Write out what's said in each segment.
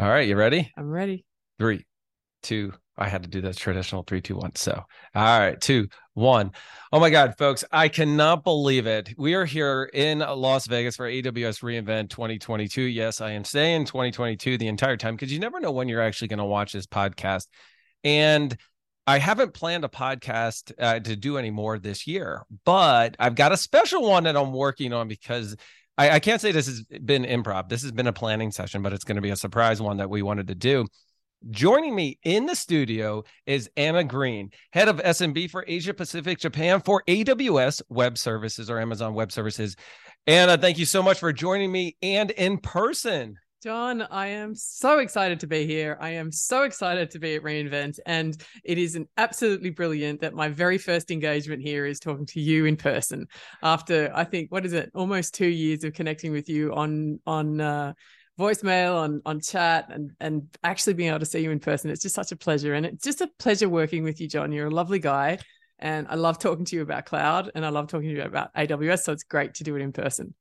All right, you ready? I'm ready. Three, two. I had to do this traditional three, two, one. So, all right, two, one. Oh my God, folks, I cannot believe it. We are here in Las Vegas for AWS reInvent 2022. Yes, I am saying 2022 the entire time because you never know when you're actually going to watch this podcast. And I haven't planned a podcast uh, to do any more this year, but I've got a special one that I'm working on because I, I can't say this has been improv. This has been a planning session, but it's going to be a surprise one that we wanted to do. Joining me in the studio is Anna Green, head of SMB for Asia Pacific Japan for AWS Web Services or Amazon Web Services. Anna, thank you so much for joining me and in person. John, I am so excited to be here. I am so excited to be at reInvent. And it is an absolutely brilliant that my very first engagement here is talking to you in person after I think, what is it, almost two years of connecting with you on on uh, voicemail, on on chat, and and actually being able to see you in person. It's just such a pleasure. And it's just a pleasure working with you, John. You're a lovely guy. And I love talking to you about cloud and I love talking to you about AWS. So it's great to do it in person.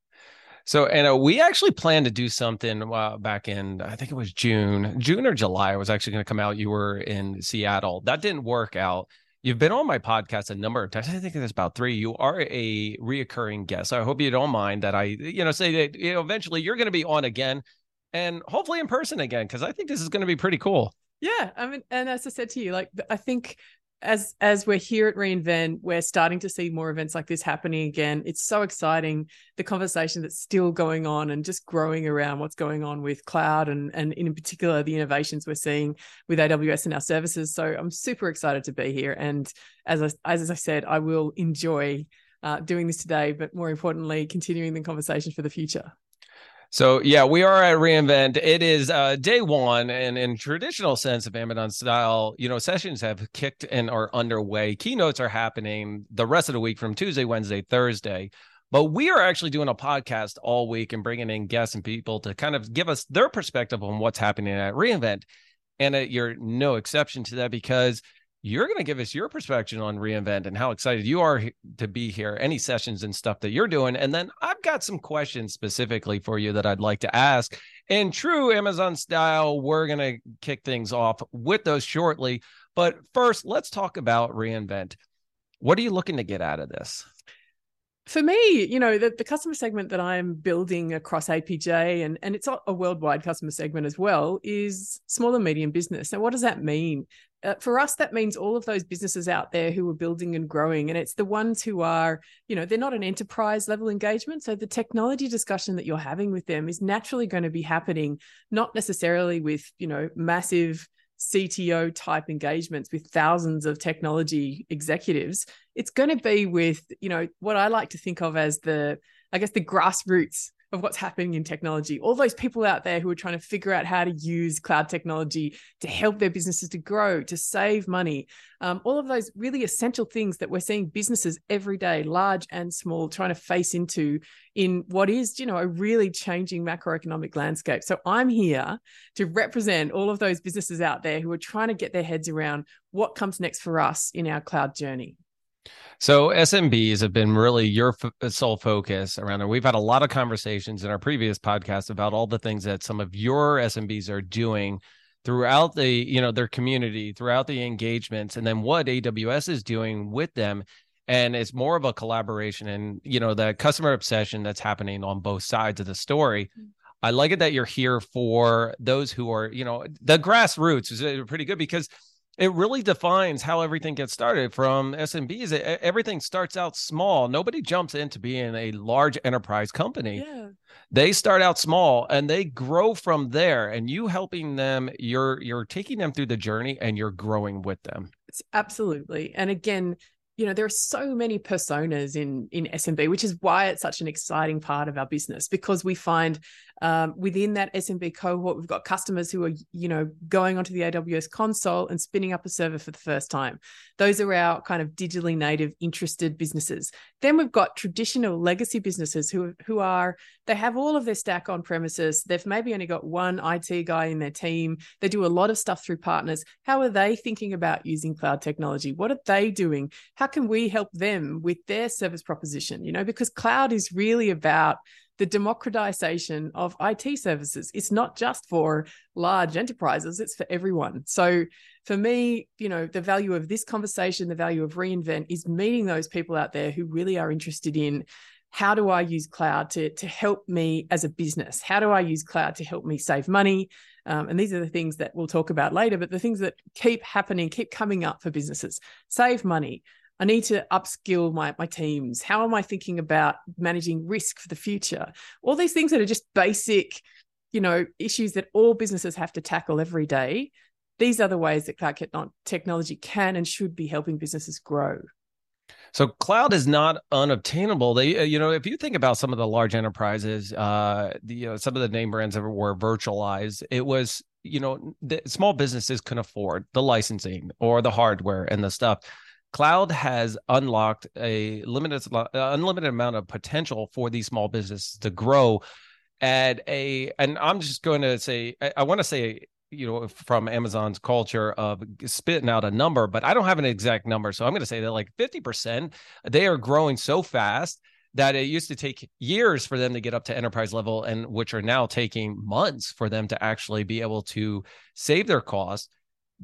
So, Anna, we actually planned to do something uh, back in, I think it was June, June or July. I was actually going to come out. You were in Seattle. That didn't work out. You've been on my podcast a number of times. I think it's about three. You are a reoccurring guest. So I hope you don't mind that I, you know, say that, you know, eventually you're going to be on again and hopefully in person again, because I think this is going to be pretty cool. Yeah. I mean, and as I said to you, like, I think as as we're here at reinvent we're starting to see more events like this happening again. It's so exciting the conversation that's still going on and just growing around what's going on with cloud and and in particular the innovations we're seeing with aws and our services. So i'm super excited to be here. And as i as i said i will enjoy uh, doing this today but more importantly continuing the conversation for the future so yeah, we are at reInvent. It is uh, day one, and in traditional sense of Amazon style, you know, sessions have kicked and are underway. Keynotes are happening the rest of the week from Tuesday, Wednesday, Thursday. But we are actually doing a podcast all week and bringing in guests and people to kind of give us their perspective on what's happening at reInvent. And uh, you're no exception to that because you're going to give us your perspective on reinvent and how excited you are to be here any sessions and stuff that you're doing. And then i've got some questions specifically for you that i'd like to ask. In true amazon style we're going to kick things off with those shortly. But first let's talk about reinvent. What are you looking to get out of this? For me, you know, the, the customer segment that I'm building across APJ and, and it's a worldwide customer segment as well is small and medium business. Now, what does that mean? Uh, for us, that means all of those businesses out there who are building and growing. And it's the ones who are, you know, they're not an enterprise level engagement. So the technology discussion that you're having with them is naturally going to be happening, not necessarily with, you know, massive CTO type engagements with thousands of technology executives, it's going to be with, you know, what I like to think of as the, I guess, the grassroots of what's happening in technology. All those people out there who are trying to figure out how to use cloud technology to help their businesses to grow, to save money, um, all of those really essential things that we're seeing businesses every day, large and small, trying to face into in what is, you know, a really changing macroeconomic landscape. So I'm here to represent all of those businesses out there who are trying to get their heads around what comes next for us in our cloud journey. So SMBs have been really your f- uh, sole focus around there. We've had a lot of conversations in our previous podcast about all the things that some of your SMBs are doing throughout the you know their community, throughout the engagements, and then what AWS is doing with them. And it's more of a collaboration and you know the customer obsession that's happening on both sides of the story. Mm-hmm. I like it that you're here for those who are, you know, the grassroots is uh, pretty good because it really defines how everything gets started from SMBs. Everything starts out small. Nobody jumps into being a large enterprise company. Yeah. They start out small and they grow from there. And you helping them, you're you're taking them through the journey and you're growing with them. It's absolutely. And again, you know there are so many personas in in SMB, which is why it's such an exciting part of our business because we find um, within that SMB cohort, we've got customers who are, you know, going onto the AWS console and spinning up a server for the first time. Those are our kind of digitally native interested businesses. Then we've got traditional legacy businesses who, who are, they have all of their stack on premises. They've maybe only got one IT guy in their team. They do a lot of stuff through partners. How are they thinking about using cloud technology? What are they doing? How can we help them with their service proposition? You know, because cloud is really about the democratization of IT services. It's not just for large enterprises, it's for everyone. So for me, you know, the value of this conversation, the value of reInvent is meeting those people out there who really are interested in how do I use cloud to, to help me as a business? How do I use cloud to help me save money? Um, and these are the things that we'll talk about later, but the things that keep happening, keep coming up for businesses. Save money. I need to upskill my, my teams. How am I thinking about managing risk for the future? All these things that are just basic, you know, issues that all businesses have to tackle every day. These are the ways that cloud technology can and should be helping businesses grow. So cloud is not unobtainable. They, uh, you know, if you think about some of the large enterprises, uh, the, you know, some of the name brands that were virtualized, it was, you know, the small businesses can afford the licensing or the hardware and the stuff. Cloud has unlocked a limited, uh, unlimited amount of potential for these small businesses to grow at a, and I'm just going to say, I, I want to say you know from amazon's culture of spitting out a number but i don't have an exact number so i'm going to say that like 50% they are growing so fast that it used to take years for them to get up to enterprise level and which are now taking months for them to actually be able to save their costs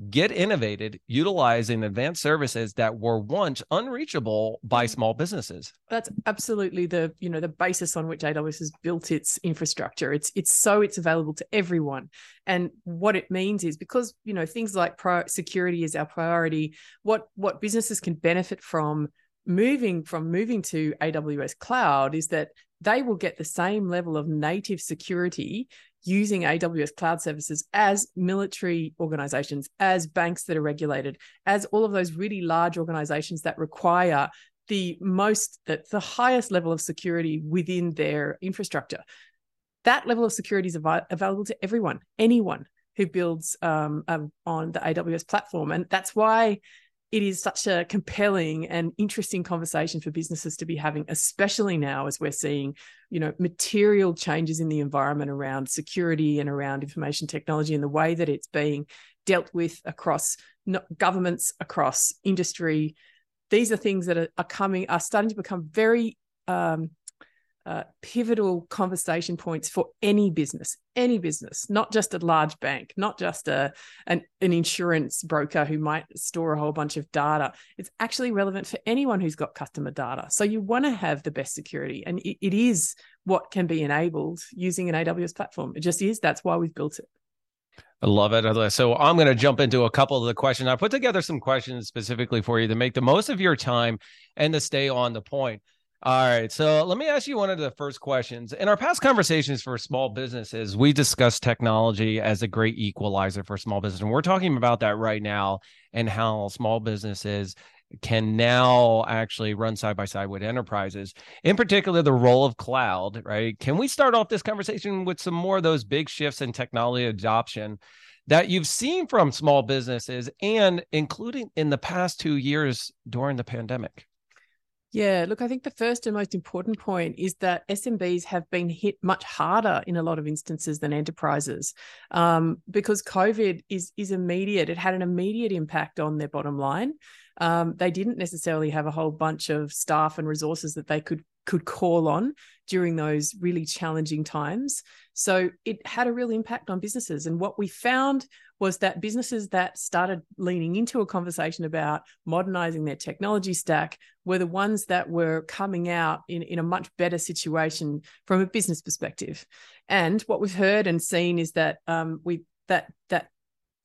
get innovated utilizing advanced services that were once unreachable by mm-hmm. small businesses. That's absolutely the you know the basis on which aws has built its infrastructure. It's it's so it's available to everyone. And what it means is because you know things like pro- security is our priority what what businesses can benefit from moving from moving to aws cloud is that they will get the same level of native security using AWS cloud services as military organizations, as banks that are regulated, as all of those really large organizations that require the most, the, the highest level of security within their infrastructure. That level of security is av- available to everyone, anyone who builds um, um, on the AWS platform. And that's why it is such a compelling and interesting conversation for businesses to be having especially now as we're seeing you know material changes in the environment around security and around information technology and the way that it's being dealt with across governments across industry. These are things that are, coming are starting to become very um, uh, pivotal conversation points for any business, any business, not just a large bank, not just a an, an insurance broker who might store a whole bunch of data. It's actually relevant for anyone who's got customer data. So you want to have the best security, and it, it is what can be enabled using an AWS platform. It just is. That's why we've built it. I love it. So I'm going to jump into a couple of the questions. I put together some questions specifically for you to make the most of your time and to stay on the point. All right. So let me ask you one of the first questions. In our past conversations for small businesses, we discussed technology as a great equalizer for small business. And we're talking about that right now and how small businesses can now actually run side by side with enterprises, in particular, the role of cloud, right? Can we start off this conversation with some more of those big shifts in technology adoption that you've seen from small businesses and including in the past two years during the pandemic? Yeah, look, I think the first and most important point is that SMBs have been hit much harder in a lot of instances than enterprises um, because COVID is is immediate. It had an immediate impact on their bottom line. Um, they didn't necessarily have a whole bunch of staff and resources that they could could call on during those really challenging times. So it had a real impact on businesses. And what we found was that businesses that started leaning into a conversation about modernizing their technology stack were the ones that were coming out in, in a much better situation from a business perspective. And what we've heard and seen is that um, we that that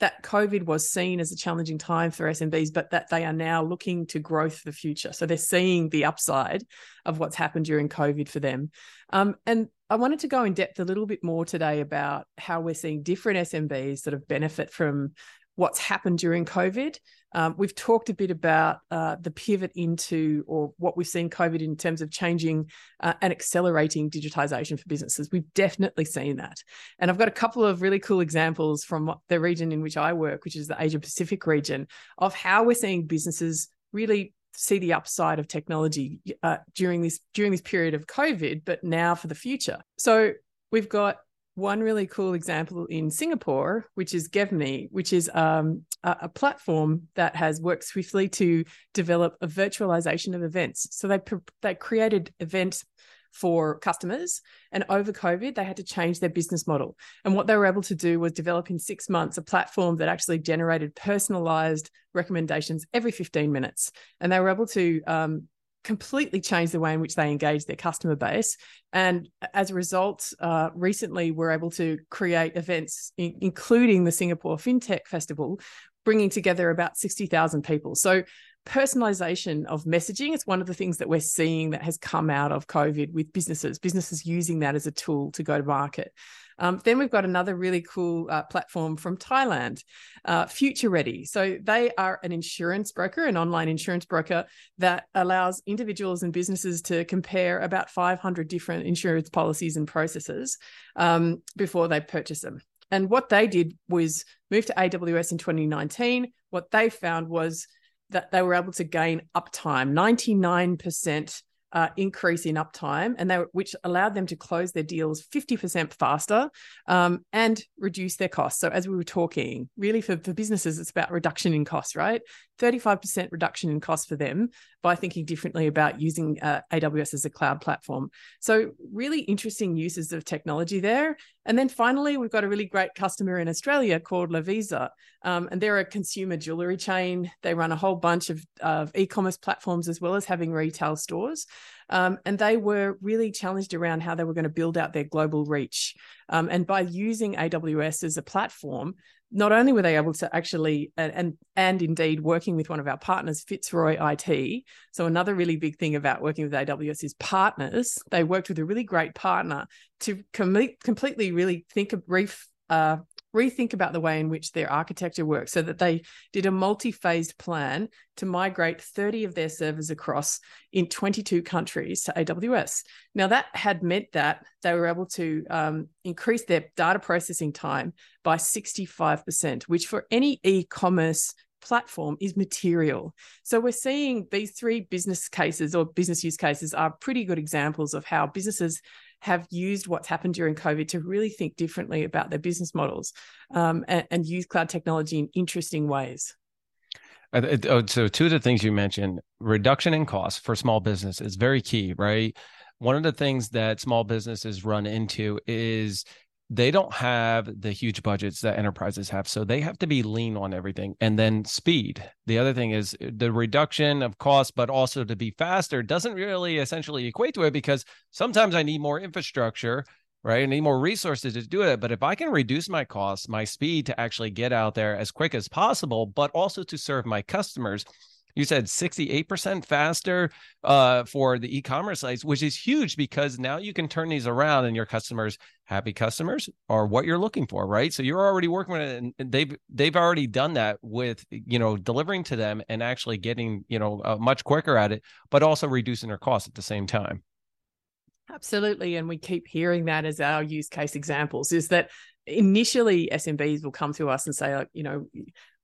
that COVID was seen as a challenging time for SMBs, but that they are now looking to growth for the future. So they're seeing the upside of what's happened during COVID for them. Um, and I wanted to go in depth a little bit more today about how we're seeing different SMBs sort of benefit from what's happened during COVID. Um, we've talked a bit about uh, the pivot into, or what we've seen COVID in terms of changing uh, and accelerating digitization for businesses. We've definitely seen that. And I've got a couple of really cool examples from the region in which I work, which is the Asia Pacific region, of how we're seeing businesses really see the upside of technology uh, during this during this period of COVID, but now for the future. So we've got one really cool example in Singapore, which is GevMe, which is um, a, a, platform that has worked swiftly to develop a virtualization of events. So they they created event for customers. And over COVID, they had to change their business model. And what they were able to do was develop in six months a platform that actually generated personalized recommendations every 15 minutes. And they were able to um, completely change the way in which they engage their customer base. And as a result, uh, recently we're able to create events, in- including the Singapore FinTech Festival, bringing together about 60,000 people. So personalization of messaging. It's one of the things that we're seeing that has come out of COVID with businesses, businesses using that as a tool to go to market. Um, then we've got another really cool uh, platform from Thailand, uh, Future Ready. So they are an insurance broker, an online insurance broker that allows individuals and businesses to compare about 500 different insurance policies and processes um, before they purchase them. And what they did was move to AWS in 2019. What they found was that they were able to gain uptime 99% uh, increase in uptime, and they which allowed them to close their deals 50% faster um, and reduce their costs. So as we were talking, really for, for businesses, it's about reduction in costs, right? 35% reduction in cost for them by thinking differently about using uh, AWS as a cloud platform. So really interesting uses of technology there. And then finally, we've got a really great customer in Australia called Lovisa, um, and they're a consumer jewelry chain. They run a whole bunch of, of e-commerce platforms as well as having retail stores. Um, and they were really challenged around how they were going to build out their global reach. Um, and by using AWS as a platform, not only were they able to actually and, and, and indeed working with one of our partners fitzroy it so another really big thing about working with aws is partners. They worked with a really great partner to com- completely really think of brief uh, rethink about the way in which their architecture works so that they did a multi-phased plan to migrate 30 of their servers across in 22 countries to aws now that had meant that they were able to um, increase their data processing time by 65% which for any e-commerce platform is material. So we're seeing these three business cases or business use cases are pretty good examples of how businesses have used what's happened during COVID to really think differently about their business models um, and, and, use cloud technology in interesting ways. Oh, so, two of the things you mentioned reduction in cost for small business is very key, right? One of the things that small businesses run into is they don't have the huge budgets that enterprises have so they have to be lean on everything and then speed. The other thing is uh, the reduction of cost but also to be faster doesn't really essentially equate to it because sometimes i need more infrastructure right? I need more resources to do it but if i can reduce my costs my speed to actually get out there as quick as possible but also to serve my customers you said 68% faster uh, for the e-commerce sites which is huge because now you can turn these around and your customers happy customers are what you're looking for right? So you're already working with it and they've they've already done that with you know delivering to them and actually getting you know uh, much quicker at it but also reducing their costs at the same time. Absolutely and we keep hearing that as our use case examples is that initially SMBs will come to us and say, like, you know,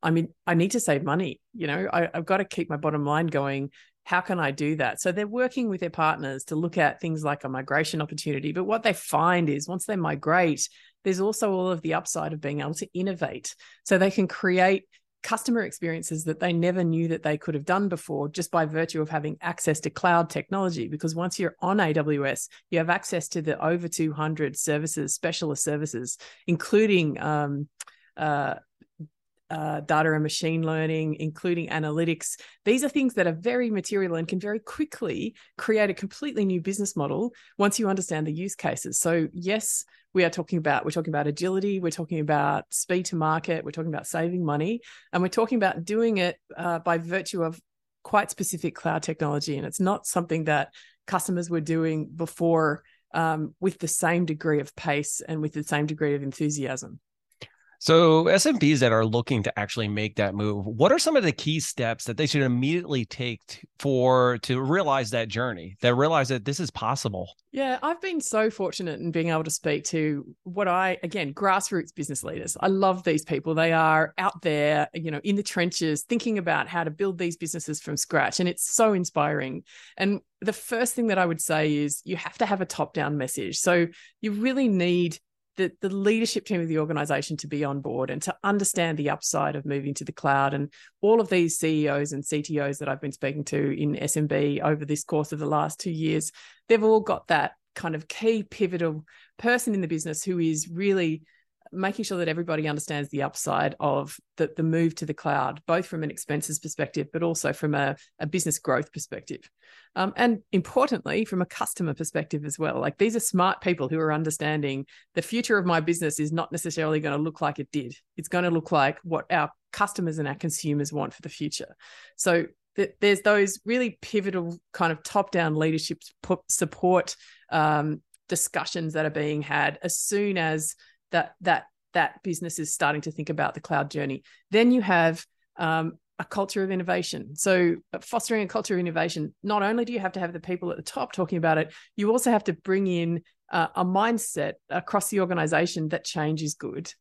I mean, I need to save money. You know, I, have got to keep my bottom line going. How can I do that? So they're working with their partners to look at things like a migration opportunity. But what they find is once they migrate, there's also all of the upside of being able to innovate. So they can create customer experiences that they never knew that they could have done before just by virtue of having access to cloud technology because once you're on AWS you have access to the over 200 services specialist services including um, uh, uh, data and machine learning, including analytics. These are things that are very material and can very quickly create a completely new business model once you understand the use cases. So, yes, we are talking about we're talking about agility, we're talking about speed to market, we're talking about saving money, and we're talking about doing it uh, by virtue of quite specific cloud technology. And it's not something that customers were doing before um, with the same degree of pace and with the same degree of enthusiasm. So SMBs that are looking to actually make that move, what are some of the key steps that they should immediately take for to realize that journey, that realize that this is possible? Yeah, I've been so fortunate in being able to speak to what I again, grassroots business leaders. I love these people. They are out there, you know, in the trenches thinking about how to build these businesses from scratch and it's so inspiring. And the first thing that I would say is you have to have a top-down message. So you really need the, the leadership team of the organization to be on board and to understand the upside of moving to the cloud. And all of these CEOs and CTOs that I've been speaking to in SMB over this course of the last two years, they've all got that kind of key pivotal person in the business who is really making sure that everybody understands the upside of the, the move to the cloud, both from an expenses perspective, but also from a, a business growth perspective. Um, and importantly, from a customer perspective as well. Like these are smart people who are understanding the future of my business is not necessarily going to look like it did. It's going to look like what our customers and our consumers want for the future. So th- there's those really pivotal kind of top down leadership support um, discussions that are being had as soon as that that that business is starting to think about the cloud journey. Then you have um, a culture of innovation. So uh, fostering a culture of innovation, not only do you have to have the people at the top talking about it, you also have to bring in uh, a mindset across the organization that change is good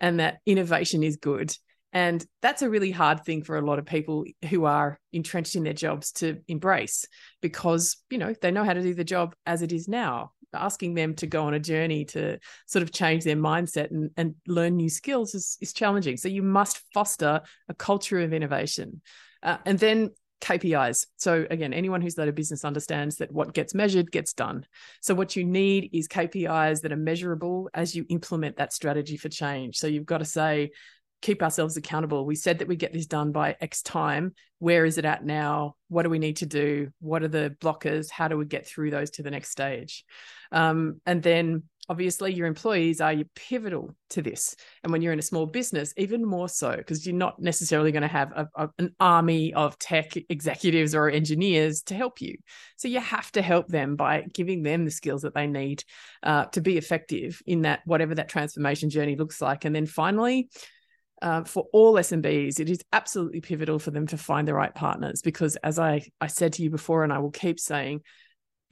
and that innovation is good. And that's a really hard thing for a lot of people who are entrenched in their jobs to embrace because, you know, they know how to do the job as it is now asking them to go on a journey to sort of change their mindset and, and learn new skills is, is challenging. So you must foster a culture of innovation. Uh, and then KPIs. So again, anyone who's led a business understands that what gets measured gets done. So what you need is KPIs that are measurable as you implement that strategy for change. So you've got to say, keep ourselves accountable. We said that we get this done by X time. Where is it at now? What do we need to do? What are the blockers? How do we get through those to the next stage? Um, and then obviously your employees are pivotal to this. And when you're in a small business, even more so, because you're not necessarily going to have a, a, an army of tech executives or engineers to help you. So you have to help them by giving them the skills that they need uh, to be effective in that, whatever that transformation journey looks like. And then finally, uh, for all SMBs, it is absolutely pivotal for them to find the right partners because, as I, I said to you before, and I will keep saying,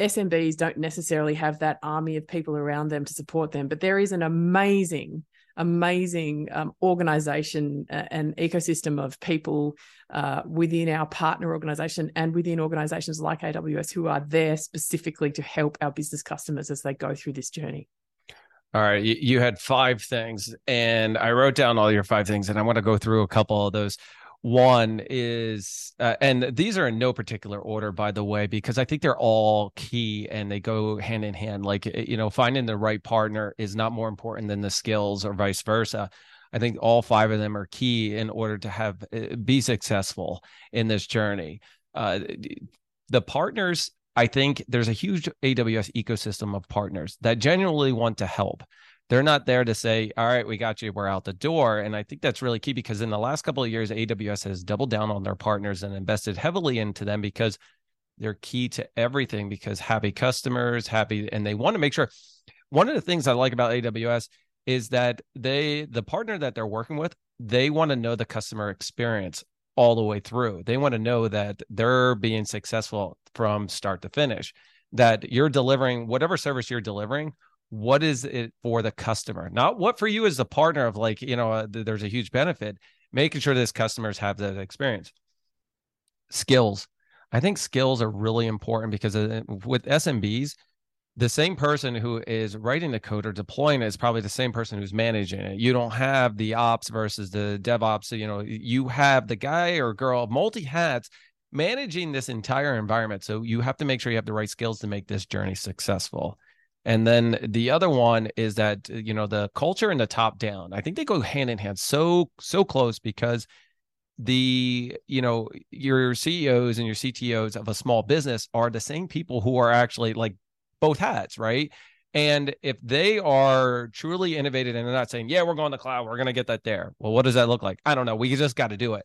SMBs don't necessarily have that army of people around them to support them, but there is an amazing, amazing um, organization uh, and ecosystem of people uh, within our partner organization and within organizations like AWS who are there specifically to help our business customers as they go through this journey. All right, you, had five things, and I wrote down all your five things, and I want to go through a couple of those. One is, uh, and these are in no particular order, by the way, because I think they're all key and they go hand in hand. Like, eh, you know, finding the right partner is not more important than the skills or vice versa. I think all five of them are key in order to have eh, be successful in this journey. Uh, the partners I think there's a huge AWS ecosystem of partners that genuinely want to help. They're not there to say, all right, we got you, we're out the door. And I think that's really key because in the last couple of years, AWS has doubled down on their partners and invested heavily into them because they're key to everything because happy customers, happy, and they want to make sure. One of the things I like about AWS is that they, the partner that they're working with, they want to know the customer experience all the way through. They want to know that they're being successful from start to finish, that you're delivering whatever service you're delivering. What is it for the customer? Not what for you as the partner of like, you know, uh, there's a huge benefit, making sure this customers have that experience. Skills. I think skills are really important because uh, with SMBs, the same person who is writing the code or deploying it is probably the same person who's managing it. You don't have the ops versus the DevOps. You know, you have the guy or girl multi hats managing this entire environment. So you have to make sure you have the right skills to make this journey successful. And then the other one is that uh, you know the culture and the top down. I think they go hand in hand so so close because the you know your CEOs and your CTOs of a small business are the same people who are actually like both hats, right? And if they are truly innovative and they're not saying, yeah, we're going to the cloud, we're going to get that there. Well, what does that look like? I don't know. We just got to do it.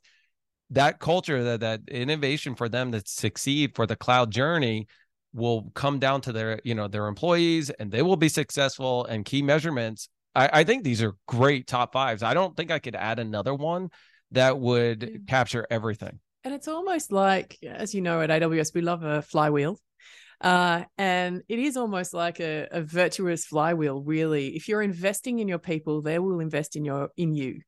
That culture, that, that innovation for them to succeed for the cloud journey will come down to their, you know, their employees and they will be successful and key measurements. I, I think these are great top fives. I don't think I could add another one that would mm. capture everything. And it's almost like, as you know, at AWS, we love a flywheel. Uh, and it is almost like a, a virtuous flywheel, really. If you're investing in your people, they will invest in your in you.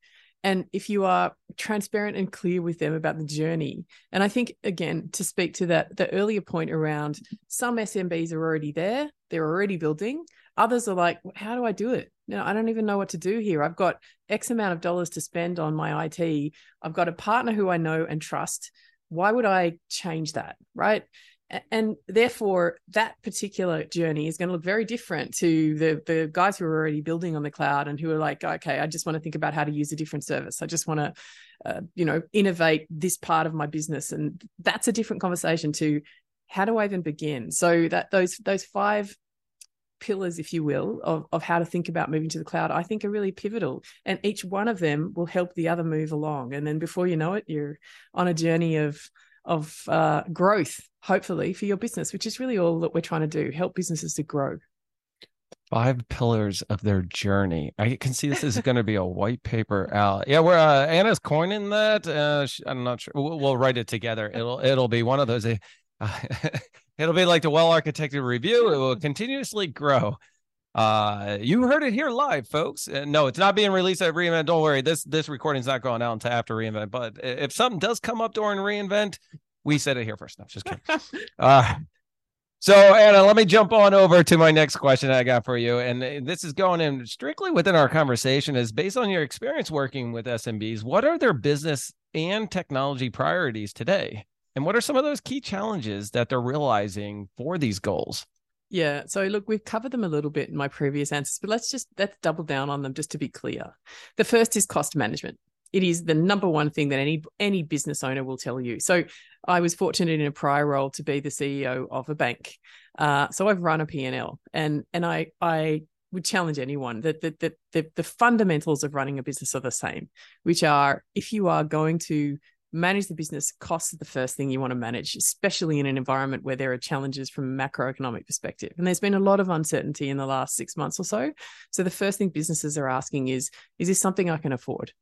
And if you are transparent and clear with them about the journey, and I think again to speak to that the earlier point around some SMBs are already there, they're already building. Others are like, how do I do it? no, I don't even know what to do here. I've got X amount of dollars to spend on my IT. I've got a partner who I know and trust. Why would I change that? Right. And therefore, that particular journey is going to look very different to the, the guys who are already building on the cloud and who are like, okay, I just want to think about how to use a different service. I just want to, uh, you know, innovate this part of my business. And that's a different conversation to how do I even begin? So that those those five pillars, if you will, of, of how to think about moving to the cloud, I think are really pivotal. And each one of them will help the other move along. And then before you know it, you're on a journey of of uh, growth, hopefully, for your business, which is really all that we're trying to do, help businesses to grow. Five pillars of their journey. I can see this is going to be a white paper out. Yeah, we're uh, Anna's coining that. Uh, I'm not sure. We'll, we'll, write it together. It'll it'll be one of those. Uh, It'll be like the well architected review. It will continuously grow. Uh, you heard it here live, folks. Uh, no, it's not being released at reInvent. Don't worry. This this recording's not going out until after reInvent. But if something does come up during reInvent, we said it here first. No, just kidding. uh, so Anna, let me jump on over to my next question I got for you, and uh, this is going in strictly within our conversation. Is based on your experience working with SMBs, what are their business and technology priorities today? And what are some of those key challenges that they're realizing for these goals? Yeah. So look, we've covered them a little bit in my previous answers, but let's just let's double down on them just to be clear. The first is cost management. It is the number one thing that any any business owner will tell you. So I was fortunate in a prior role to be the CEO of a bank. Uh, so I've run a P&L and and I I would challenge anyone that, that, that the, the fundamentals of running a business are the same, which are if you are going to manage the business costs are the first thing you want to manage especially in an environment where there are challenges from a macroeconomic perspective. And there's been a lot of uncertainty in the last six months or so. So the first thing businesses are asking is is this something i can afford?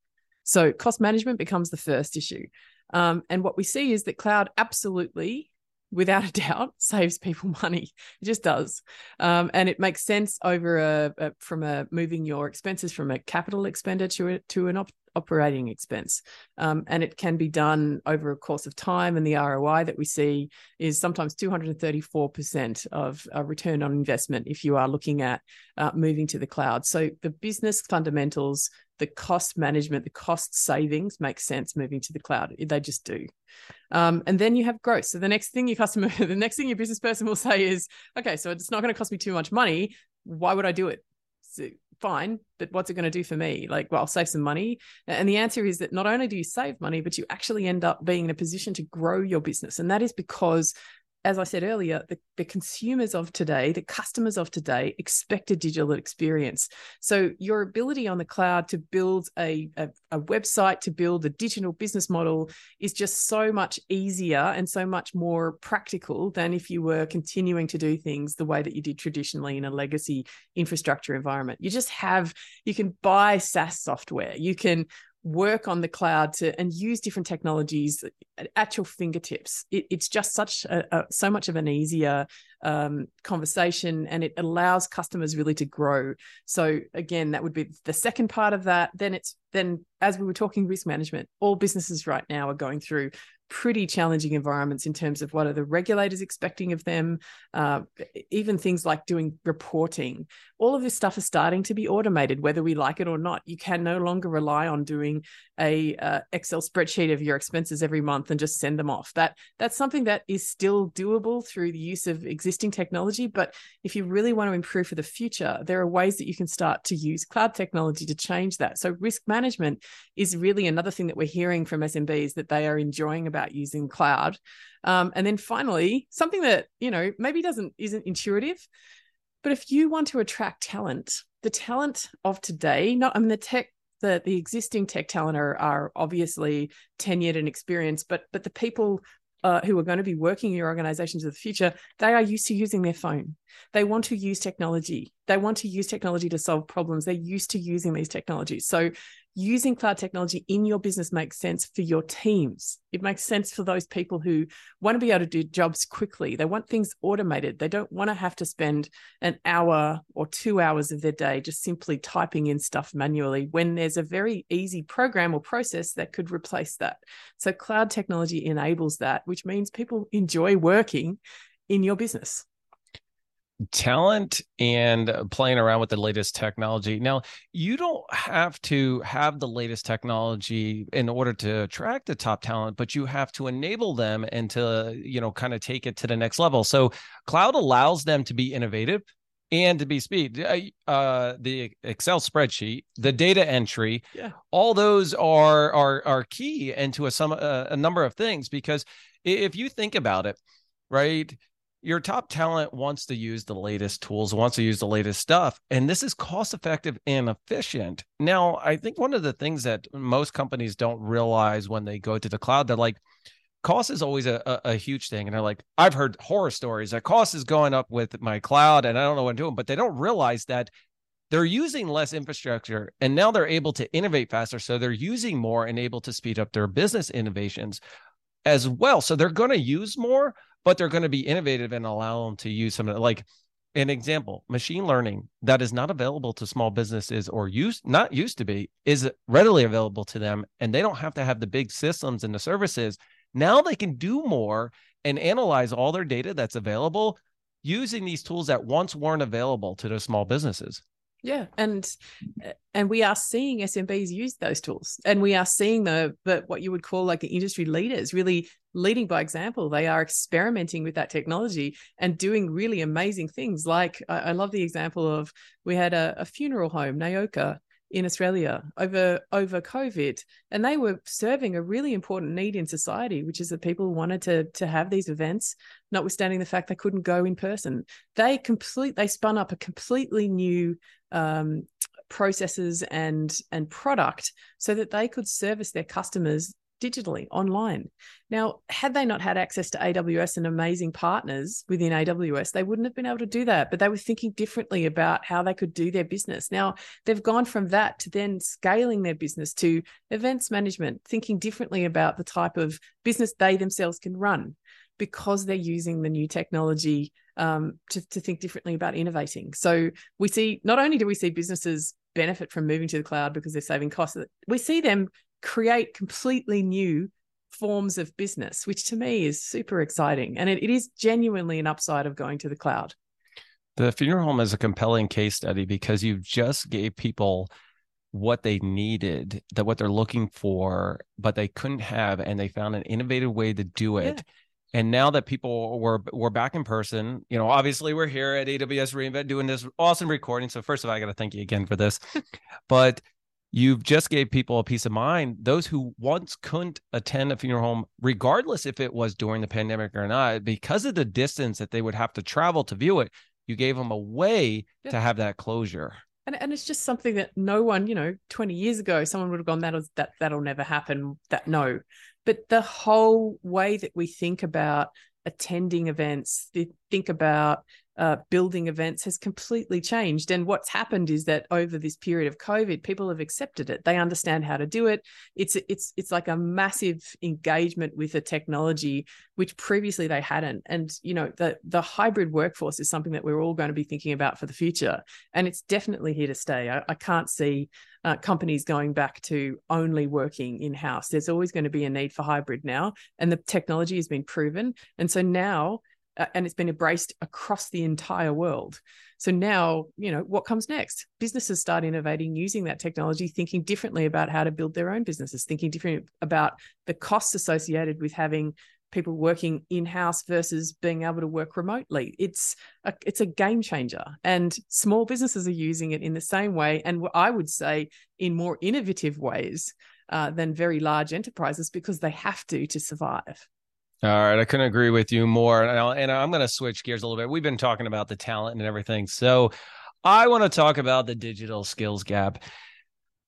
So cost management becomes the first issue um, and what we see is that cloud absolutely without a doubt saves people money. It just does. Um, and it makes sense over a, a, from a moving your expenses from a capital expenditure to an op- operating expense. Um, and it can be done over a course of time. And the ROI that we see is sometimes 234% of a return on investment if you are looking at uh, moving to the cloud. So the business fundamentals, the cost management, the cost savings make sense moving to the cloud. They just do. Um, and then you have growth. So the next thing your customer, the next thing your business person will say is, okay, so it's not going to cost me too much money. Why would I do it? Fine, but what's it going to do for me? Like, well, I'll save some money. And the answer is that not only do you save money, but you actually end up being in a position to grow your business. And that is because as I said earlier, the, the consumers of today, the customers of today expect a digital experience. So your ability on the cloud to build a, a, a, website, to build a digital business model is just so much easier and so much more practical than if you were continuing to do things the way that you did traditionally in a legacy infrastructure environment. You just have, you can buy SaaS software, you can work on the cloud to and use different technologies at your fingertips. It, it's just such a, a, so much of an easier um, conversation, and it allows customers really to grow. So again, that would be the second part of that. Then it's then as we were talking risk management, all businesses right now are going through pretty challenging environments in terms of what are the regulators expecting of them uh, even things like doing reporting. All of this stuff is starting to be automated whether we like it or not. You can no longer rely on doing a uh, excel spreadsheet of your expenses every month and just send them off. That that's something that is still doable through the use of existing technology but if you really want to improve for the future there are ways that you can start to use cloud technology to change that. So risk management is really another thing that we're hearing from smbs that they are enjoying about using cloud. Um, and then finally, something that you know maybe doesn't isn't intuitive, but if you want to attract talent, the talent of today, not I mean the tech the the existing tech talent are, are obviously tenured and experienced, but but the people uh, who are going to be working in your organizations of the future, they are used to using their phone. They want to use technology. They want to use technology to solve problems. They're used to using these technologies. So using cloud technology in your business makes sense for your teams. It makes sense for those people who want to be able to do jobs quickly. They want things automated. They don't want to have to spend an hour or two hours of their day just simply typing in stuff manually when there's a very easy program or process that could replace that. So, cloud technology enables that, which means people enjoy working in your business. Talent and playing around with the latest technology. Now, you don't have to have the latest technology in order to attract the top talent, but you have to enable them and to, you know, kind of take it to the next level. So, cloud allows them to be innovative and to be speed. Uh, uh the Excel spreadsheet, the data entry, yeah. all those are are are key into a some uh, a number of things because if you think about it, right? Your top talent wants to use the latest tools, wants to use the latest stuff. And this is cost effective and efficient. Now, I think one of the things that most companies don't realize when they go to the cloud, they're like, cost is always a, a, a, huge thing. And they're like, I've heard horror stories that cost is going up with my cloud and I don't know what I'm doing, but they don't realize that they're using less infrastructure and now they're able to innovate faster. So they're using more and able to speed up their business innovations as well. So they're going to use more, but they're going to be innovative and allow them to use some of like an example machine learning that is not available to small businesses or used not used to be is readily available to them and they don't have to have the big systems and the services. Now they can do more and analyze all their data that's available using these tools that once weren't available to those small businesses yeah, and and we are seeing SMBs use those tools, and we are seeing the but what you would call like the industry leaders really leading by example. They are experimenting with that technology and doing really amazing things. Like I, I love the example of we had a, a funeral home, Naoka, in Australia over over COVID, and they were serving a really important need in society, which is that people wanted to to have these events, notwithstanding the fact they couldn't go in person. They complete they spun up a completely new um, processes and and product so that they could service their customers digitally online. Now, had they not had access to AWS and amazing partners within AWS, they wouldn't have been able to do that. But they were thinking differently about how they could do their business. Now, they've gone from that to then scaling their business to events management, thinking differently about the type of business they themselves can run because they're using the new technology um, to, to think differently about innovating. So we see not only do we see businesses benefit from moving to the cloud because they're saving costs, we see them create completely new forms of business, which to me is super exciting. And it, it is genuinely an upside of going to the cloud. The funeral home is a compelling case study because you just gave people what they needed, that what they're looking for, but they couldn't have, and they found an innovative way to do it. Yeah and now that people were were back in person, you know, obviously we're here at AWS reInvent doing this awesome recording. So first of all, I got to thank you again for this. but you've just gave people a peace of mind. Those who once couldn't attend a funeral home, regardless if it was during the pandemic or not, because of the distance that they would have to travel to view it, you gave them a way yeah. to have that closure. And, and it's just something that no one, you know, 20 years ago, someone would have gone, that was that that'll never happen. That no but the whole way that we think about attending events, think about uh, building events has completely changed. And what's happened is that over this period of COVID, people have accepted it. They understand how to do it. It's it's it's like a massive engagement with a technology which previously they hadn't. And you know, the the hybrid workforce is something that we're all going to be thinking about for the future, and it's definitely here to stay. I, I can't see uh, companies going back to only working in house. There's always going to be a need for hybrid now, and the technology has been proven. And so now uh, and it's been embraced across the entire world. So now, you know, what comes next? Businesses start innovating using that technology, thinking differently about how to build their own businesses, thinking different about the costs associated with having people working in-house versus being able to work remotely. It's a, it's a game changer and small businesses are using it in the same way and I would say in more innovative ways uh, than very large enterprises because they have to to survive. All right, I couldn't agree with you more. And, i I'm going to switch gears a little bit. We've been talking about the talent and everything. So I want to talk about the digital skills gap.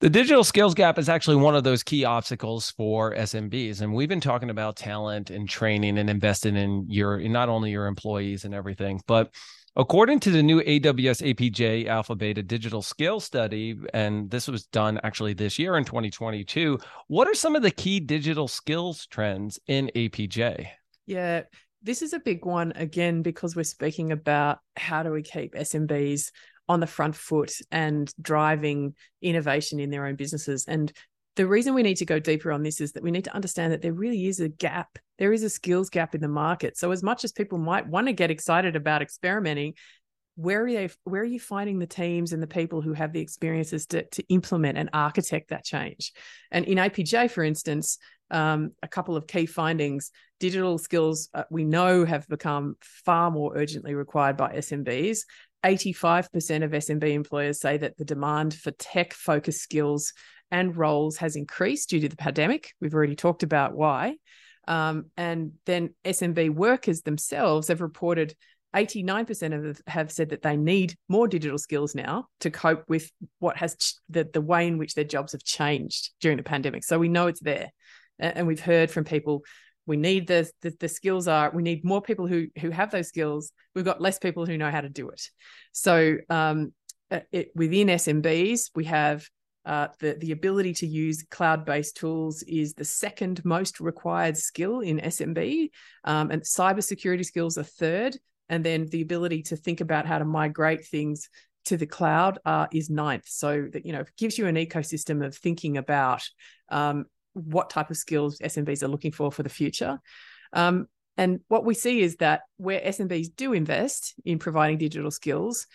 The digital skills gap is actually one of those key obstacles for SMBs. And we've been talking about talent and training and investing in your not only your employees and everything, but According to the new AWS APJ AlphaBeta Digital Skills Study, and this was done actually this year in 2022, what are some of the key digital skills trends in APJ? Yeah, this is a big one again because we're speaking about how do we keep SMBs on the front foot and driving innovation in their own businesses. And the reason we need to go deeper on this is that we need to understand that there really is a gap. There is a skills gap in the market. So, as much as people might want to get excited about experimenting, where are they where are you finding the teams and the people who have the experiences to, to implement and architect that change? And in apj for instance um, a couple of key findings digital skills uh, we know have become far more urgently required by smbs 85% of smb employers say that the demand for tech focused skills and roles has increased due to the pandemic. We've already talked about why um, and then smb workers themselves have reported 89% of them have said that they need more digital skills now to cope with what has ch- the, the way in which their jobs have changed during the pandemic. So we know it's there. And we've heard from people we need the, the, the skills are we need more people who who have those skills we've got less people who know how to do it so um, uh, it, within smbs we have uh, the, the ability to use cloud-based tools is the second most required skill in SMB, um, and cybersecurity skills are third and then the ability to think about how to migrate things to the cloud uh, is ninth. So that you know gives you an ecosystem of thinking about um, what type of skills SMBs are looking for for the future. Um, and what we see is that where SMBs do invest in providing digital skills,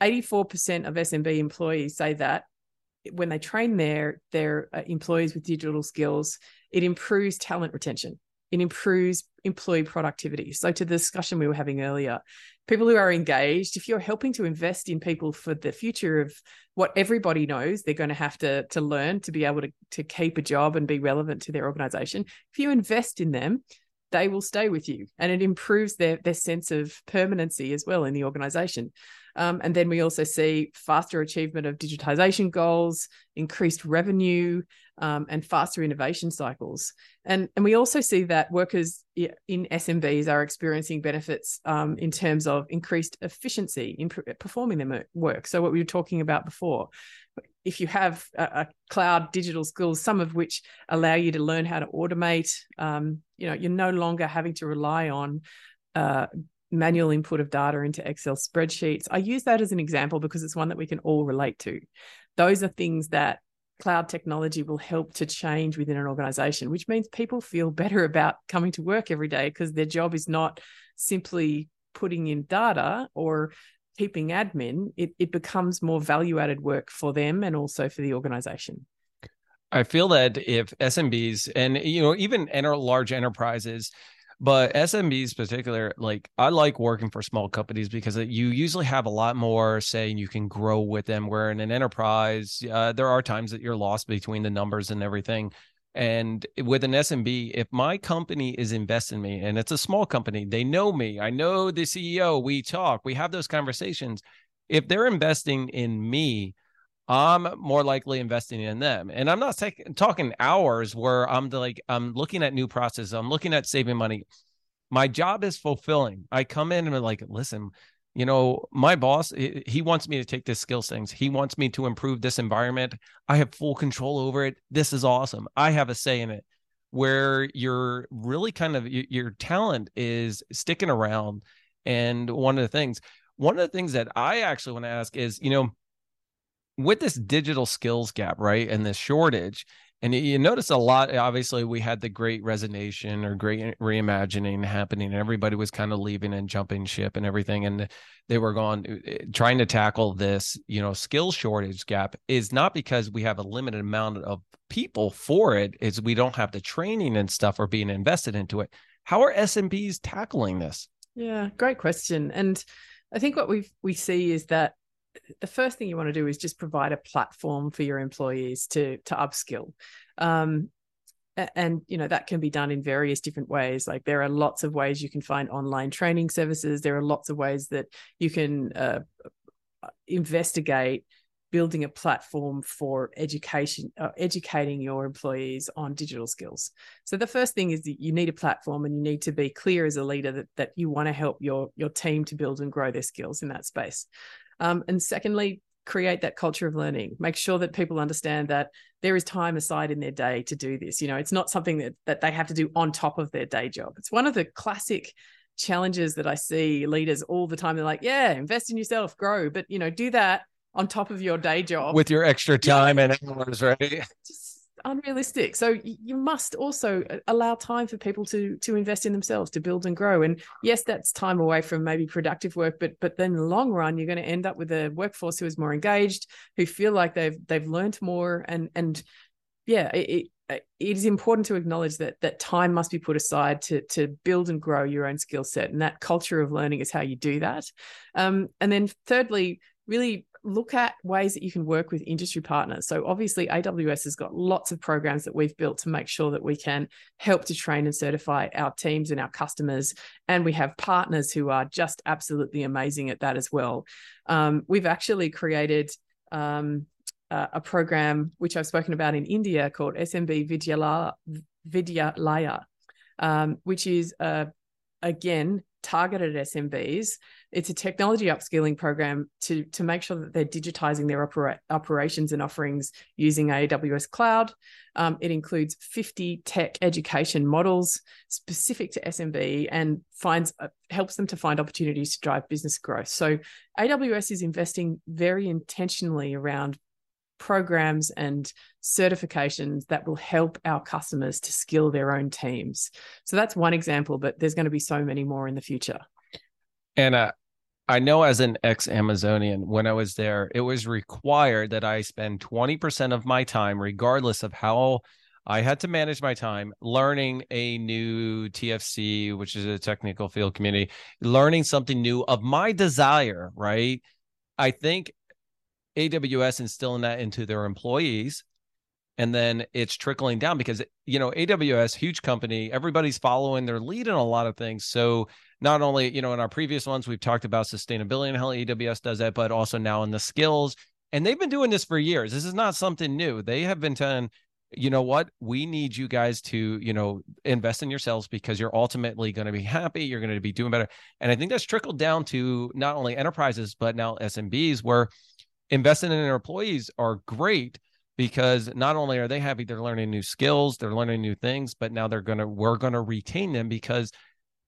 84% of SMB employees say that when they train their their uh, employees with digital skills, it improves talent retention it improves employee productivity. So, to the discussion we were having earlier, people who are engaged, if you're helping to invest in people for the future of what everybody knows they're going to have to, to learn to be able to, to keep a job and be relevant to their organization, if you invest in them, they will stay with you and it improves their, their sense of permanency as well in the organization. Um, and then we also see faster achievement of digitization goals, increased revenue, um, and faster innovation cycles. And, and we also see that workers in SMBs are experiencing benefits um, in terms of increased efficiency in performing their work. So, what we were talking about before, if you have a, a, cloud digital skills, some of which allow you to learn how to automate, um, you know, you're no longer having to rely on uh, manual input of data into Excel spreadsheets. I use that as an example because it's one that we can all relate to. Those are things that cloud technology will help to change within an organization, which means people feel better about coming to work every day because their job is not simply putting in data or keeping admin, it, it becomes more value added work for them and also for the organization. I feel that if SMBs and you know even enter large enterprises but SMBs particular, like I like working for small companies because you usually have a lot more say and you can grow with them. Where in an enterprise, uh, there are times that you're lost between the numbers and everything. And with an SMB, if my company is investing in me and it's a small company, they know me, I know the CEO, we talk, we have those conversations. If they're investing in me, I'm more likely investing in them. And I'm not talking hours where I'm like, I'm looking at new processes, I'm looking at saving money. My job is fulfilling. I come in and I'm like, listen, you know, my boss, he wants me to take this skills things. He wants me to improve this environment. I have full control over it. This is awesome. I have a say in it. Where you're really kind of your talent is sticking around. And one of the things, one of the things that I actually want to ask is, you know, with this digital skills gap, right, and this shortage, and you notice a lot. Obviously, we had the great resignation or great reimagining happening, and everybody was kind of leaving and jumping ship and everything. And they were going uh, uh, trying to tackle this, you know, skill shortage gap is not because we have a limited amount of people for it, is we don't have the training and stuff or being invested into it. How are SMBs tackling this? Yeah, great question. And I think what we we see is that the first thing you want to do is just provide a platform for your employees to to upskill. Um, and you know that can be done in various different ways. Like there are lots of ways you can find online training services. There are lots of ways that you can uh, investigate building a platform for education uh, educating your employees on digital skills. So the first thing is that you need a platform and you need to be clear as a leader that, that you want to help your your team to build and grow their skills in that space um, and secondly, create that culture of learning. Make sure that people understand that there is time aside in their day to do this. You know, it's not something that that they have to do on top of their day job. It's one of the classic challenges that I see leaders all the time. They're like, yeah, invest in yourself, grow, but you know, do that on top of your day job with your extra time yeah. and hours, right? Just, unrealistic. So you must also uh, allow time for people to to invest in themselves, to build and grow. And yes, that's time away from maybe productive work, but but then in the long run, you're going to end up with a workforce who is more engaged, who feel like they've they've learned more, and and yeah, it, it is important to acknowledge that that time must be put aside to to build and grow your own skill set, and that culture of learning is how you do that. Um, and then thirdly, really look at ways that you can work with industry partners. So, obviously, AWS has got lots of programs that we've built to make sure that we can help to train and certify our teams and our customers. And we have partners who are just absolutely amazing at that as well. Um, we've actually created um, a program which I've spoken about in India called SMB Vidyalaya, Vidyalaya um, which is uh, again targeted at SMBs. It's a technology upskilling program to, to make sure that they're digitizing their opera- operations and offerings using AWS Cloud. Um, it includes 50 tech education models specific to SMB and finds uh, helps them to find opportunities to drive business growth. So AWS is investing very intentionally around programs and certifications that will help our customers to skill their own teams. So that's one example, but there's going to be so many more in the future. And uh, I know as an ex Amazonian, when I was there, it was required that I spend 20% of my time, regardless of how I had to manage my time, learning a new TFC, which is a technical field community, learning something new of my desire, right? I think AWS instilling that into their employees and then it's trickling down because you know AWS huge company everybody's following their lead in a lot of things. So not only you know in our previous ones we've talked about sustainability and how AWS does that but also now in the skills and they've been doing this for years. This is not something new. They have been telling you know what? We need you guys to you know invest in yourselves because you're ultimately going to be happy you're going to be doing better. And i think that's trickled down to not only enterprises but now smbs where investing in their employees are great because not only are they happy they're learning new skills they're learning new things but now they're going to we're going to retain them because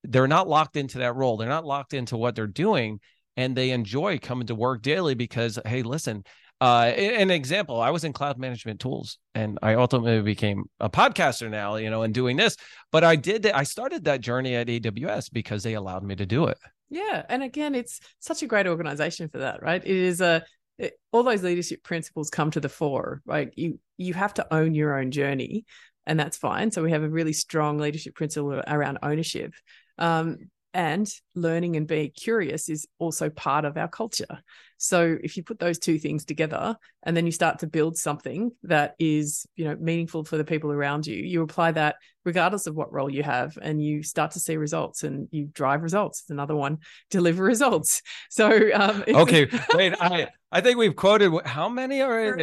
they're not locked into that role. They're not locked into what they're doing and they enjoy coming to work daily because hey listen uh an example i was in cloud management tools and i ultimately became a podcaster now you know and doing this but i did i started that journey at aws because they allowed me to do it. Yeah and again it's such a great organization for that right? It is a it, all those leadership principles come to the fore right? You you have to own your own journey and that's fine. So we have a really strong leadership principle around ownership. Um, and learning and being curious is also part of our culture so if you put those two things together and then you start to build something that is, you know, meaningful for the people around you, you apply that regardless of what role you have and you start to see results and you drive results. It's another one, deliver results. So um, Okay, wait, I I think we've quoted how many are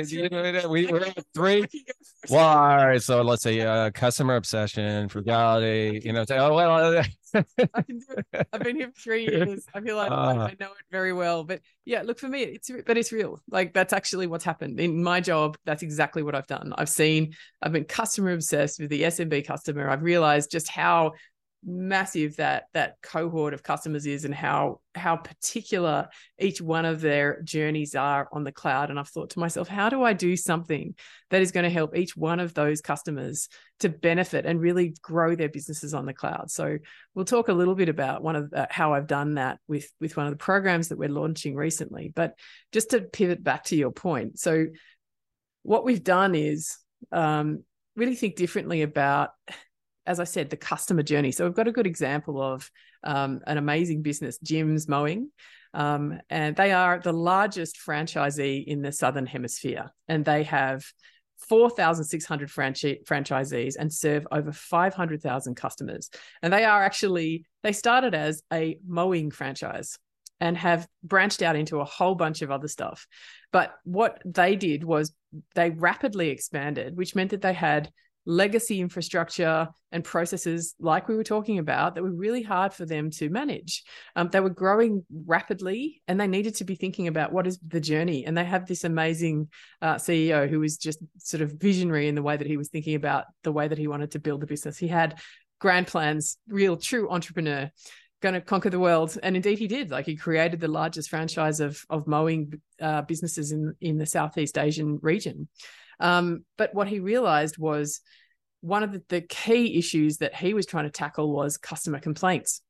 we were at three. Why? So let's say uh, customer obsession, frugality. You know, say, oh well. I can do it. I've been here for three years. I feel like uh, I know it very well. But yeah, look for me, it's but it's real. Like that's actually what's happened in my job. That's exactly what I've done. I've seen. I've been customer obsessed with the SMB customer. I've realized just how massive that that cohort of customers is and how how particular each one of their journeys are on the cloud. And i've thought to myself how do i do something that is going to help each one of those customers to benefit and really grow their businesses on the cloud? So we'll talk a little bit about one of the, how i've done that with with one of the programs that we're launching recently. But just to pivot back to your point so what we've done is um, really think differently about as I said, the customer journey. So we've got a good example of um, an amazing business, Jim's Mowing. Um, and they are the largest franchisee in the Southern Hemisphere. And they have 4,600 franchi- franchisees and serve over 500,000 customers. And they are actually, they started as a mowing franchise and have branched out into a whole bunch of other stuff. But what they did was they rapidly expanded, which meant that they had legacy infrastructure and processes like we were talking about that were really hard for them to manage. Um, they were growing rapidly and they needed to be thinking about what is the journey. And they have this amazing uh, CEO who was just sort of visionary in the way that he was thinking about the way that he wanted to build the business. He had grand plans, real true entrepreneur going to conquer the world and indeed he did like he created the largest franchise of of mowing uh, businesses in in the southeast asian region Um, but what he realized was one of the, the key issues that he was trying to tackle was customer complaints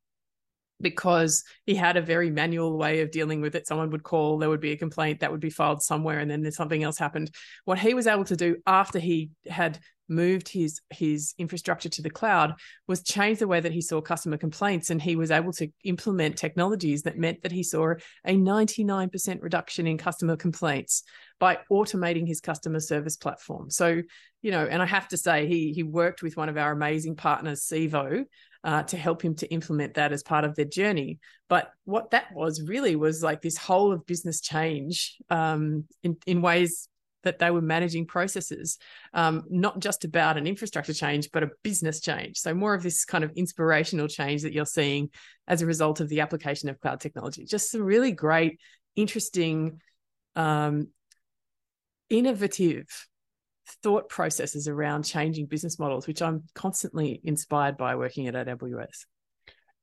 because he had a very manual way of dealing with it. Someone would call, there would be a complaint that would be filed somewhere, and then something else happened. What he was able to do after he had moved his his infrastructure to the cloud was change the way that he saw customer complaints and he was able to implement technologies that meant that he saw a 99% reduction in customer complaints by automating his customer service platform so you know and i have to say he he worked with one of our amazing partners Cevo uh, to help him to implement that as part of their journey. But what that was really was like this whole of business change um, in, in ways that they were managing processes, um, not just about an infrastructure change, but a business change. So, more of this kind of inspirational change that you're seeing as a result of the application of cloud technology. Just some really great, interesting, um, innovative thought processes around changing business models, which I'm constantly inspired by working at AWS.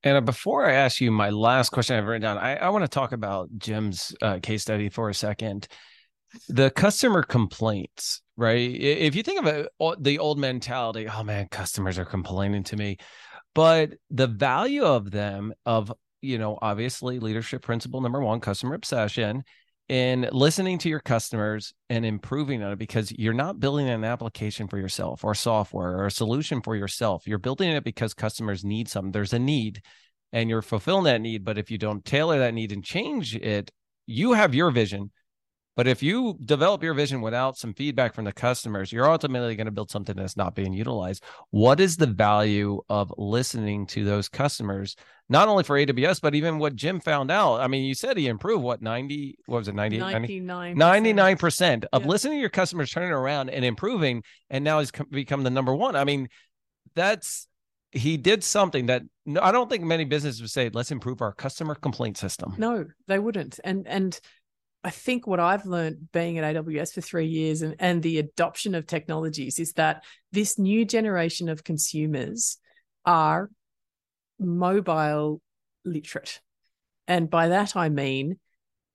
And uh, before I ask you my last question I've written down, I, I want to talk about Jim's uh, case study for a second. The customer complaints, right? If you think of it, the old mentality, oh man, customers are complaining to me. But the value of them, of, you know, obviously leadership principle number one, customer obsession, in listening to your customers and improving on it because you're not building an application for yourself or software or a solution for yourself. You're building it because customers need some. There's a need and you're fulfilling that need. But if you don't tailor that need and change it, you have your vision. But if you develop your vision without some feedback from the customers, you're ultimately going to build something that's not being utilized. What is the value of listening to those customers not only for AWS, but even what Jim found out. I mean, you said he improved what 90, what was it, 98, 99 99% of yeah. listening to your customers turning around and improving. And now he's become the number one. I mean, that's, he did something that I don't think many businesses would say, let's improve our customer complaint system. No, they wouldn't. And, and, I think what I've learned being at AWS for three years and, and the adoption of technologies is that this new generation of consumers are mobile literate. And by that, I mean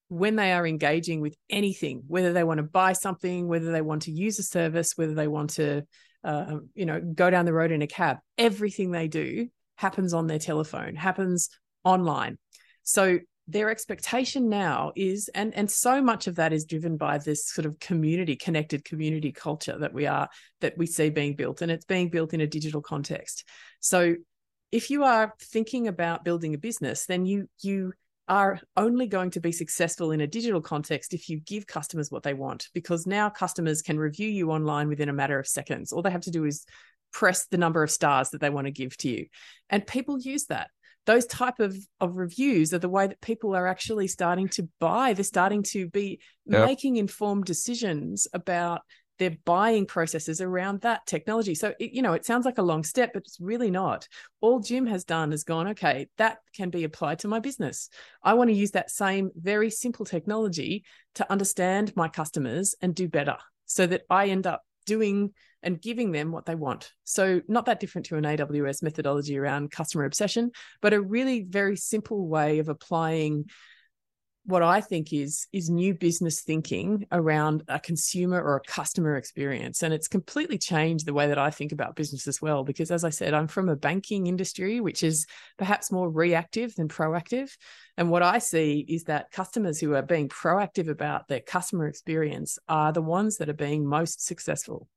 when they are engaging with anything, whether they want to buy something, whether they want to use a service, whether they want to, uh, you know, go down the road in a cab, everything they do happens on their telephone, happens online. So their expectation now is and and so much of that is driven by this sort of community connected community culture that we are that we see being built and it's being built in a digital context. So if you are thinking about building a business, then you you are only going to be successful in a digital context if you give customers what they want because now customers can review you online within a matter of seconds. All they have to do is press the number of stars that they want to give to you. And people use that those type of, of reviews are the way that people are actually starting to buy they're starting to be yep. making informed decisions about their buying processes around that technology. So, it, you know, it sounds like a long step, but it's really not. All Jim has done is gone, okay, that can be applied to my business. I want to use that same very simple technology to understand my customers and do better so that I end up doing and giving them what they want. So, not that different to an AWS methodology around customer obsession, but a really very simple way of applying what I think is is new business thinking around a consumer or a customer experience, and it's completely changed the way that I think about business as well. Because as I said, I'm from a banking industry, which is perhaps more reactive than proactive, and what I see is that customers who are being proactive about their customer experience are the ones that are being most successful.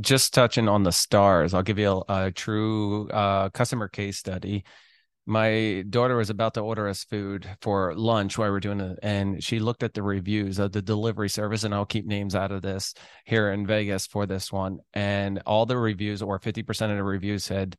Just touching on the stars, I'll give you a, a true uh, customer case study. My daughter was about to order us food for lunch while we are doing it and she looked at the reviews of the delivery service and i'll keep names out of this here in vegas for this one and all the reviews or 50% of the reviews said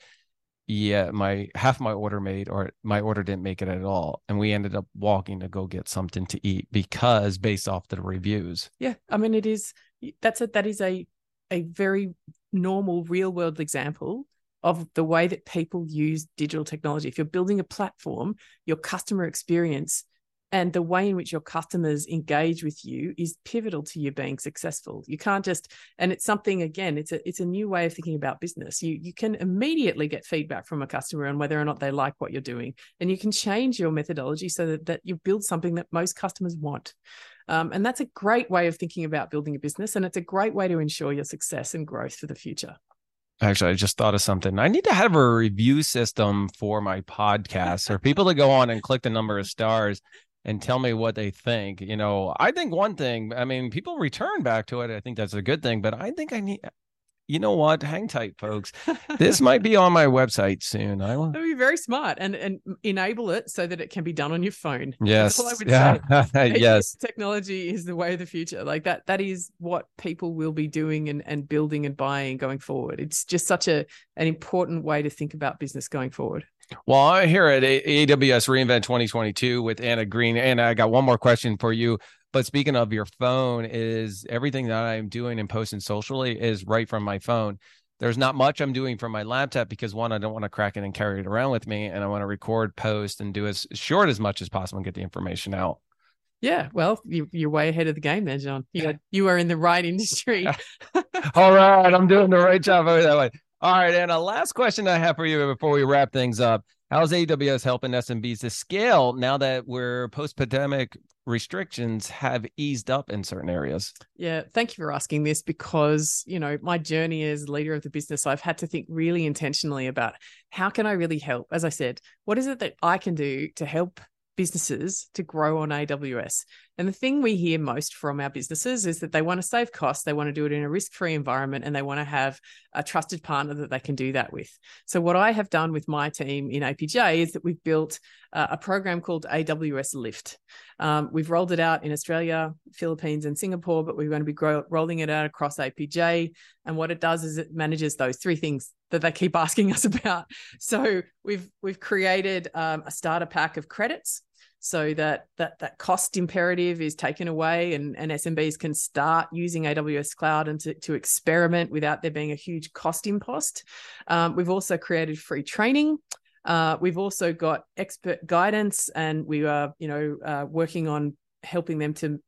yeah my half my order made or my order didn't make it at all and we ended up walking to go get something to eat because based off the reviews. Yeah i mean it is that's a that is a a very normal real world example of the way that people use digital technology. If you're building a platform, your customer experience and the way in which your customers engage with you is pivotal to you being successful. You can't just and it's something again, it's a it's a new way of thinking about business. You you can immediately get feedback from a customer on whether or not they like what you're doing. And you can change your methodology so that, that you build something that most customers want. Um, and that's a great way of thinking about building a business. And it's a great way to ensure your success and growth for the future. Actually, I just thought of something. I need to have a review system for my podcast or people to go on and click the number of stars and tell me what they think. You know, I think one thing, I mean, people return back to it. I think that's a good thing, but I think I need you know what? Hang tight, folks. This might be on my website soon. I will. That'd be very smart and and enable it so that it can be done on your phone. Yes. yeah. yes. Technology is the way of the future. Like that. That is what people will be doing and and building and buying going forward. It's just such a an important way to think about business going forward. Well, I'm here at AWS reInvent 2022 with Anna Green. And I got one more question for you. But speaking of your phone, is everything that I'm doing and posting socially is right from my phone. There's not much I'm doing from my laptop because one, I don't want to crack it and carry it around with me, and I want to record, post, and do as short as much as possible and get the information out. Yeah, well, you, you're way ahead of the game there, Jon. You, you are in the right industry. All right, I'm doing the right job over that way. All right, and a last question I have for you before we wrap things up. How's AWS helping SMBs to scale now that we're post pandemic restrictions have eased up in certain areas? Yeah, thank you for asking this because, you know, my journey as leader of the business, I've had to think really intentionally about how can I really help? As I said, what is it that I can do to help businesses to grow on AWS. And the thing we hear most from our businesses is that they want to save costs, they want to do it in a risk free environment, and they want to have a trusted partner that they can do that with. So, what I have done with my team in APJ is that we've built uh, a program called AWS Lift. Um, we've rolled it out in Australia, Philippines, and Singapore, but we're going to be grow- rolling it out across APJ. And what it does is it manages those three things that they keep asking us about. So we've we've created um, a starter pack of credits so that that that cost imperative is taken away and, and SMBs can start using AWS cloud and to, to experiment without there being a huge cost impost. Um, we've also created free training. Uh, we've also got expert guidance and we are you know uh, working on helping them to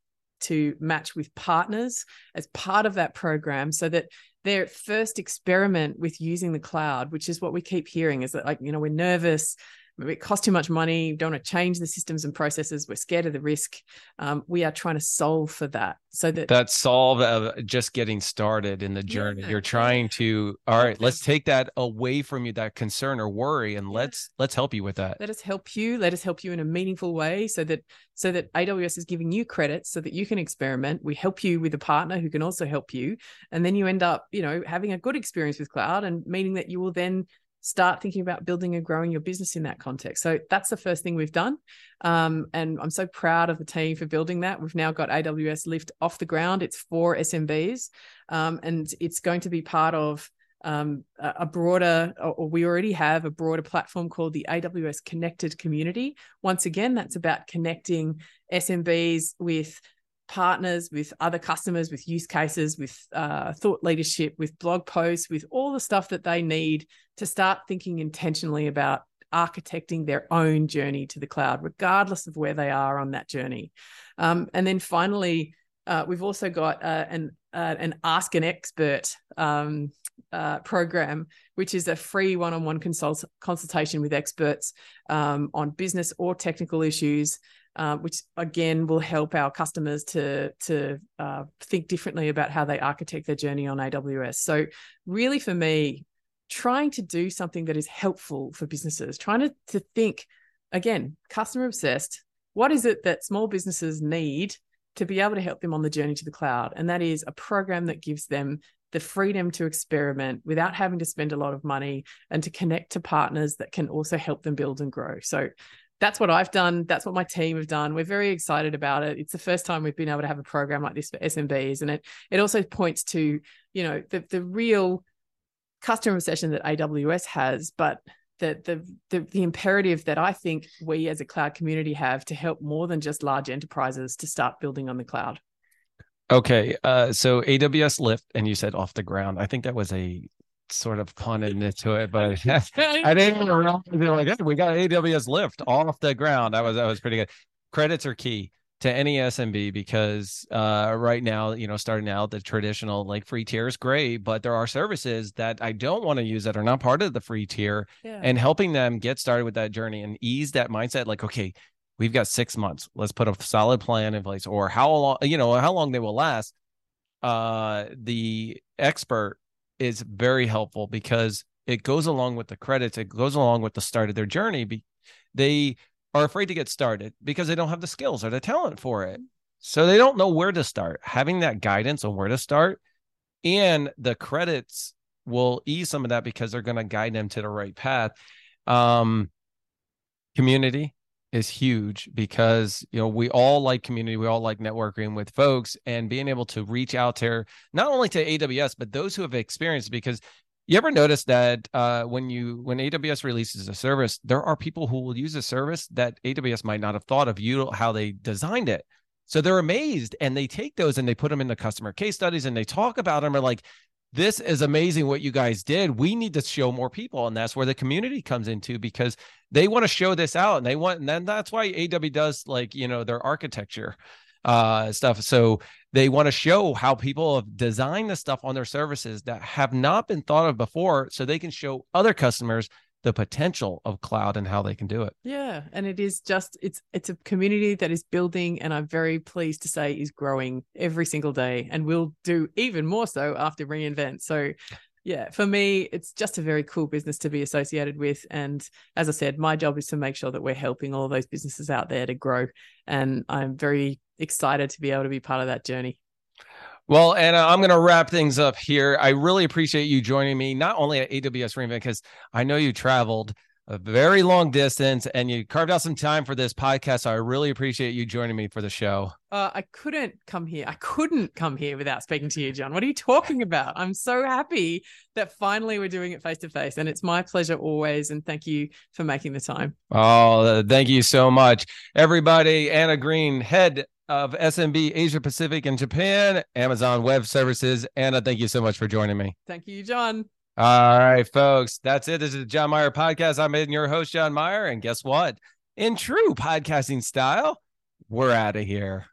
to match with partners as part of that program so that their first experiment with using the cloud which is what we keep hearing is that like you know we're nervous it costs too much money, don't want to change the systems and processes, we're scared of the risk. Um, we are trying to solve for that. So that that solve of just getting started in the journey. Yeah. You're trying to, all right, let's take that away from you, that concern or worry, and yeah. let's let's help you with that. Let us help you. Let us help you in a meaningful way so that so that AWS is giving you credit so that you can experiment. We help you with a partner who can also help you. And then you end up, you know, having a good experience with cloud and meaning that you will then start thinking about building and growing your business in that context. So that's the first thing we've done. Um, and I'm so proud of the team for building that. We've now got AWS Lift off the ground. It's for SMBs, um, and it's going to be part of um, a broader, or we already have a broader platform called the AWS Connected Community. Once again, that's about connecting SMBs with partners, with other customers, with use cases, with uh, thought leadership, with blog posts, with all the stuff that they need to start thinking intentionally about architecting their own journey to the cloud, regardless of where they are on that journey. Um, and then finally, uh, we've also got uh, an uh, an Ask an Expert um, uh, program, which is a free one-on-one consult- consultation with experts um, on business or technical issues uh, which again will help our customers to to uh, think differently about how they architect their journey on AWS. So really, for me, trying to do something that is helpful for businesses, trying to to think again, customer obsessed. What is it that small businesses need to be able to help them on the journey to the cloud? And that is a program that gives them the freedom to experiment without having to spend a lot of money and to connect to partners that can also help them build and grow. So that's what I've done. That's what my team have done. We're very excited about it. It's the first time we've been able to have a program like this for SMBs, and it it also points to you know the the real customer obsession that AWS has, but the, the the the imperative that I think we as a cloud community have to help more than just large enterprises to start building on the cloud. Okay, uh, so AWS Lift, and you said off the ground. I think that was a sort of punted into it, but I didn't even realize like, hey, we got AWS lift off the ground. That was that was pretty good. Credits are key to any SMB because uh, right now, you know, starting out the traditional like free tier is great, but there are services that I don't want to use that are not part of the free tier, yeah. and helping them get started with that journey and ease that mindset. Like, okay, we've got six months. Let's put a solid plan in place, or how long, you know, how long they will last. Uh, the expert is very helpful because it goes along with the credits. It goes along with the start of their journey. Be- they are afraid to get started because they don't have the skills or the talent for it. So they don't know where to start. Having that guidance on where to start and the credits will ease some of that because they're going to guide them to the right path. Um, community is huge because you know we all like community we all like networking with folks and being able to reach out there not only to aws but those who have experienced because you ever notice that uh, when you when aws releases a service there are people who will use a service that aws might not have thought of you how they designed it so they're amazed and they take those and they put them in the customer case studies and they talk about them are like this is amazing what you guys did. We need to show more people. And that's where the community comes into because they want to show this out and they want, and then that's why AW does like, you know, their architecture uh stuff. So they want to show how people have designed the stuff on their services that have not been thought of before so they can show other customers the potential of cloud and how they can do it. Yeah, and it is just it's it's a community that is building and I'm very pleased to say is growing every single day and will do even more so after reInvent. So yeah, for me it's just a very cool business to be associated with and as I said, my job is to make sure that we're helping all those businesses out there to grow and I'm very excited to be able to be part of that journey. Well, Anna, I'm going to wrap things up here. I really appreciate you joining me, not only at AWS reInvent, because I know you traveled a very long distance and you carved out some time for this podcast. So I really appreciate you joining me for the show. Uh, I couldn't come here. I couldn't come here without speaking to you, Jon. What are you talking about? I'm so happy that finally we're doing it face to face. And it's my pleasure always. And thank you for making the time. Oh, thank you so much. Everybody, Anna Green, head of SMB Asia Pacific and Japan, Amazon Web Services. Anna, thank you so much for joining me. Thank you, Jon. All right, folks. That's it. This is the Jon Myer podcast. I'm your host, Jon Myer. And guess what? In true podcasting style, we're out of here.